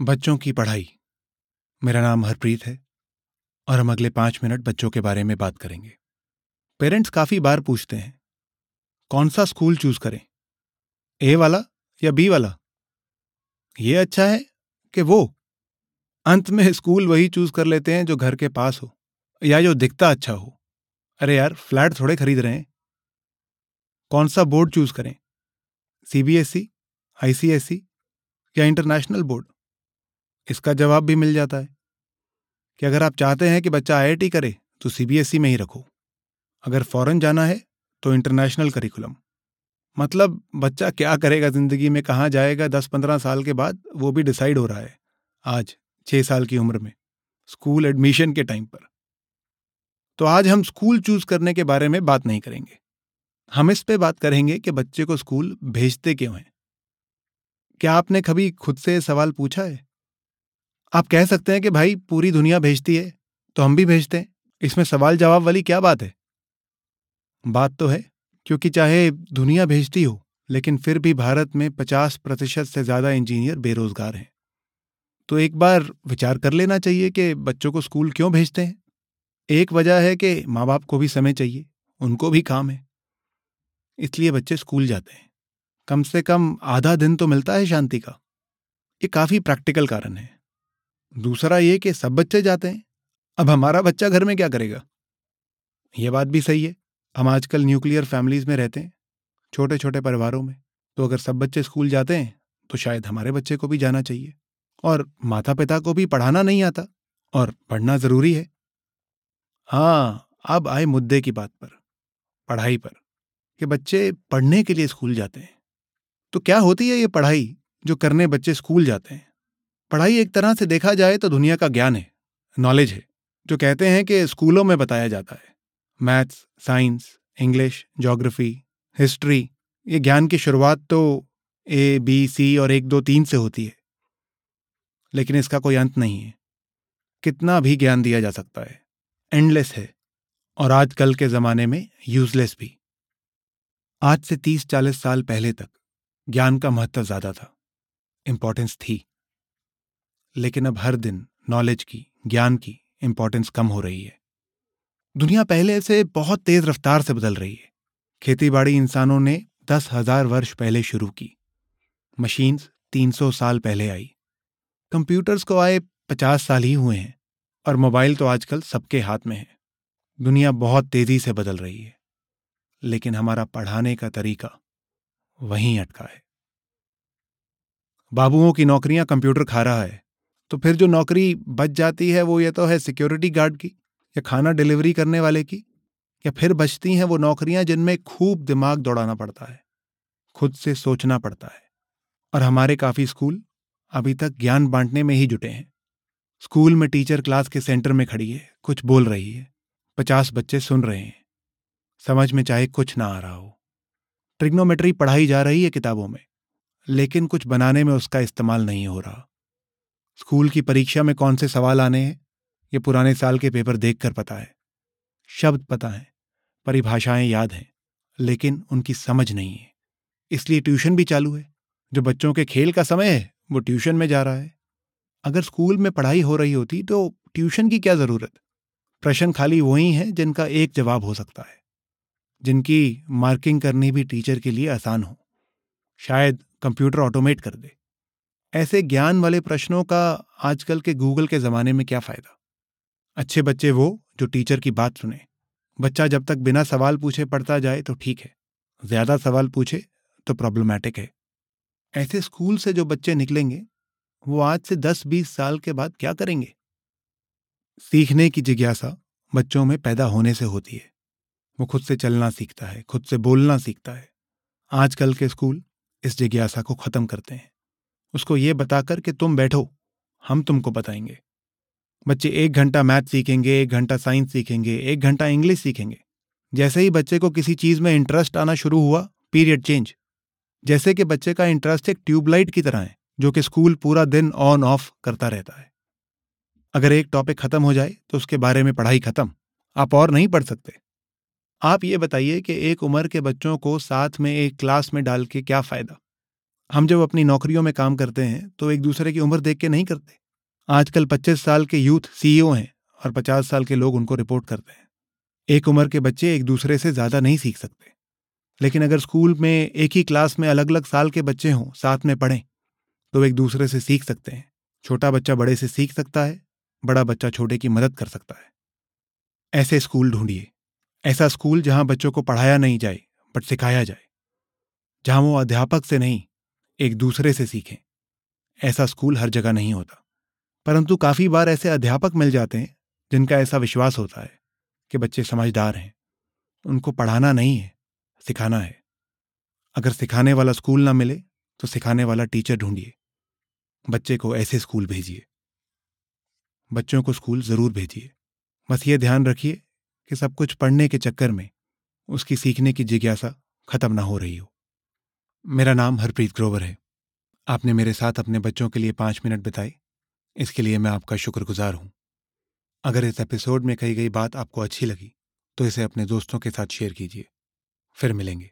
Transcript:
बच्चों की पढ़ाई। मेरा नाम हरप्रीत है और हम अगले पाँच मिनट बच्चों के बारे में बात करेंगे। पेरेंट्स काफ़ी बार पूछते हैं, कौन सा स्कूल चूज़ करें? ए वाला या बी वाला? ये अच्छा है कि वो अंत में स्कूल वही चूज़ कर लेते हैं जो घर के पास हो या जो दिखता अच्छा हो। अरे यार, फ्लैट थोड़े खरीद रहे हैं। कौन सा बोर्ड चूज़ करें? सीबीएसई आईसीएसई या इंटरनेशनल बोर्ड? इसका जवाब भी मिल जाता है। कि अगर आप चाहते हैं कि बच्चा आईआईटी करे तो सीबीएसई में ही रखो। अगर फॉरेन जाना है तो इंटरनेशनल करिकुलम मतलब बच्चा क्या करेगा ज़िंदगी में, कहाँ जाएगा दस पंद्रह साल के बाद, वो भी डिसाइड हो रहा है, आज, छह साल की उम्र में स्कूल एडमिशन के टाइम पर। तो आज हम स्कूल चूज़ करने के बारे में बात नहीं करेंगे। हम इस पे बात करेंगे कि बच्चे को स्कूल भेजते क्यों हैं। क्या आपने कभी खुद से सवाल पूछा है? आप कह सकते हैं कि भाई पूरी दुनिया भेजती है तो हम भी भेजते हैं। इसमें सवाल जवाब वाली क्या बात है? बात तो है, क्योंकि चाहे दुनिया भेजती हो, लेकिन फिर भी भारत में पचास प्रतिशत से ज़्यादा इंजीनियर बेरोजगार हैं। तो एक बार विचार कर लेना चाहिए कि बच्चों को स्कूल क्यों भेजते हैं? एक वजह है कि माँ बाप को भी समय चाहिए, उनको भी काम है। इसलिए बच्चे स्कूल जाते हैं। कम से कम आधा दिन तो मिलता है शांति का। ये काफ़ी प्रैक्टिकल कारण है। दूसरा ये कि सब बच्चे जाते हैं। अब हमारा बच्चा घर में क्या करेगा? ये बात भी सही है। हम आजकल न्यूक्लियर फैमिलीज़ में रहते हैं छोटे छोटे परिवारों में। तो अगर सब बच्चे स्कूल जाते हैं तो शायद हमारे बच्चे को भी जाना चाहिए। और माता पिता को भी पढ़ाना नहीं आता, और पढ़ना ज़रूरी है। हाँ अब आए मुद्दे की बात पर, पढ़ाई पर, कि बच्चे पढ़ने के लिए स्कूल जाते हैं। तो क्या होती है ये पढ़ाई जो करने बच्चे स्कूल जाते हैं? पढ़ाई एक तरह से देखा जाए तो दुनिया का ज्ञान है नॉलेज है, जो कहते हैं कि स्कूलों में बताया जाता है। Maths, science, English geography history, ये ज्ञान की शुरुआत तो ए, बी, सी और एक, दो, तीन से होती है। लेकिन इसका कोई अंत नहीं है। कितना भी ज्ञान दिया जा सकता है। एंडलेस है और आजकल के ज़माने में यूजलेस भी। आज से तीस चालीस साल पहले तक ज्ञान का महत्व ज़्यादा था। इंपॉर्टेंस थी। लेकिन अब हर दिन नॉलेज की, ज्ञान की इंपॉर्टेंस कम हो रही है। दुनिया पहले से बहुत तेज रफ्तार से बदल रही है। खेतीबाड़ी इंसानों ने दस हज़ार वर्ष पहले शुरू की। मशीन्स तीन सौ साल पहले आई। कंप्यूटर्स को आए पचास साल ही हुए हैं और मोबाइल तो आजकल सबके हाथ में है। दुनिया बहुत तेज़ी से बदल रही है। लेकिन हमारा पढ़ाने का तरीका वहीं अटका है। बाबुओं की नौकरियाँ कंप्यूटर खा रहा है। तो फिर जो नौकरी बच जाती है, वो ये तो है सिक्योरिटी गार्ड की या खाना डिलीवरी करने वाले की, या फिर बचती हैं वो नौकरियाँ जिनमें खूब दिमाग दौड़ाना पड़ता है, खुद से सोचना पड़ता है। और हमारे काफ़ी स्कूल अभी तक ज्ञान बांटने में ही जुटे हैं। स्कूल में टीचर क्लास के सेंटर में खड़ी है, कुछ बोल रही है, पचास बच्चे सुन रहे हैं, समझ में चाहे कुछ ना आ रहा हो। ट्रिग्नोमेट्री पढ़ाई जा रही है किताबों में, लेकिन कुछ बनाने में उसका इस्तेमाल नहीं हो रहा। स्कूल की परीक्षा में कौन से सवाल आने हैं, ये पुराने साल के पेपर देखकर पता है। शब्द पता है, परिभाषाएँ याद हैं, लेकिन उनकी समझ नहीं है। इसलिए ट्यूशन भी चालू है। जो बच्चों के खेल का समय है, वो ट्यूशन में जा रहा है। अगर स्कूल में पढ़ाई हो रही होती तो ट्यूशन की क्या ज़रूरत? प्रश्न खाली वही हैं जिनका एक जवाब हो सकता है। जिनकी मार्किंग करनी भी टीचर के लिए आसान हो। शायद कंप्यूटर ऑटोमेट कर दे। ऐसे ज्ञान वाले प्रश्नों का आजकल के गूगल के ज़माने में क्या फ़ायदा? अच्छे बच्चे वो जो टीचर की बात सुने। बच्चा जब तक बिना सवाल पूछे पढ़ता जाए तो ठीक है, ज़्यादा सवाल पूछे तो प्रॉब्लमैटिक है। ऐसे स्कूल से जो बच्चे निकलेंगे, वो आज से दस बीस साल के बाद क्या करेंगे? सीखने की जिज्ञासा बच्चों में पैदा होने से होती है। वो खुद से चलना सीखता है, खुद से बोलना सीखता है। आजकल के स्कूल इस जिज्ञासा को खत्म करते हैं। उसको ये बताकर कि तुम बैठो, हम तुमको बताएँगे। बच्चे एक घंटा मैथ सीखेंगे, एक घंटा साइंस सीखेंगे, एक घंटा इंग्लिश सीखेंगे। जैसे ही बच्चे को किसी चीज़ में इंटरेस्ट आना शुरू हुआ, पीरियड चेंज। जैसे कि बच्चे का इंटरेस्ट एक ट्यूबलाइट की तरह है, जो कि स्कूल पूरा दिन ऑन ऑफ़ करता रहता है। अगर एक टॉपिक खत्म हो जाए तो उसके बारे में पढ़ाई खत्म। आप और नहीं पढ़ सकते। आप ये बताइए कि एक उम्र के बच्चों को साथ में एक क्लास में डाल के क्या फ़ायदा? हम जब अपनी नौकरियों में काम करते हैं तो एक दूसरे की उम्र देख के नहीं करते। आजकल 25 साल के यूथ सीईओ हैं और 50 साल के लोग उनको रिपोर्ट करते हैं। एक उम्र के बच्चे एक दूसरे से ज़्यादा नहीं सीख सकते। लेकिन अगर स्कूल में एक ही क्लास में अलग अलग साल के बच्चे हों, साथ में पढ़ें तो एक दूसरे से सीख सकते हैं। छोटा बच्चा बड़े से सीख सकता है, बड़ा बच्चा छोटे की मदद कर सकता है। ऐसे स्कूल ढूंढिए। ऐसा स्कूल जहाँ बच्चों को पढ़ाया नहीं जाए, बट सिखाया जाए। जहाँ वो अध्यापक से नहीं एक दूसरे से सीखें। ऐसा स्कूल हर जगह नहीं होता। परंतु काफ़ी बार ऐसे अध्यापक मिल जाते हैं, जिनका ऐसा विश्वास होता है कि बच्चे समझदार हैं। उनको पढ़ाना नहीं है, सिखाना है। अगर सिखाने वाला स्कूल ना मिले तो सिखाने वाला टीचर ढूंढिए। बच्चे को ऐसे स्कूल भेजिए। बच्चों को स्कूल ज़रूर भेजिए। बस ये ध्यान रखिए कि सब कुछ पढ़ने के चक्कर में उसकी सीखने की जिज्ञासा खत्म ना हो रही हो। मेरा नाम हरप्रीत ग्रोवर है। आपने मेरे साथ अपने बच्चों के लिए पाँच मिनट बिताए। इसके लिए मैं आपका शुक्रगुजार हूँ। अगर इस एपिसोड में कही गई बात आपको अच्छी लगी तो इसे अपने दोस्तों के साथ शेयर कीजिए। फिर मिलेंगे।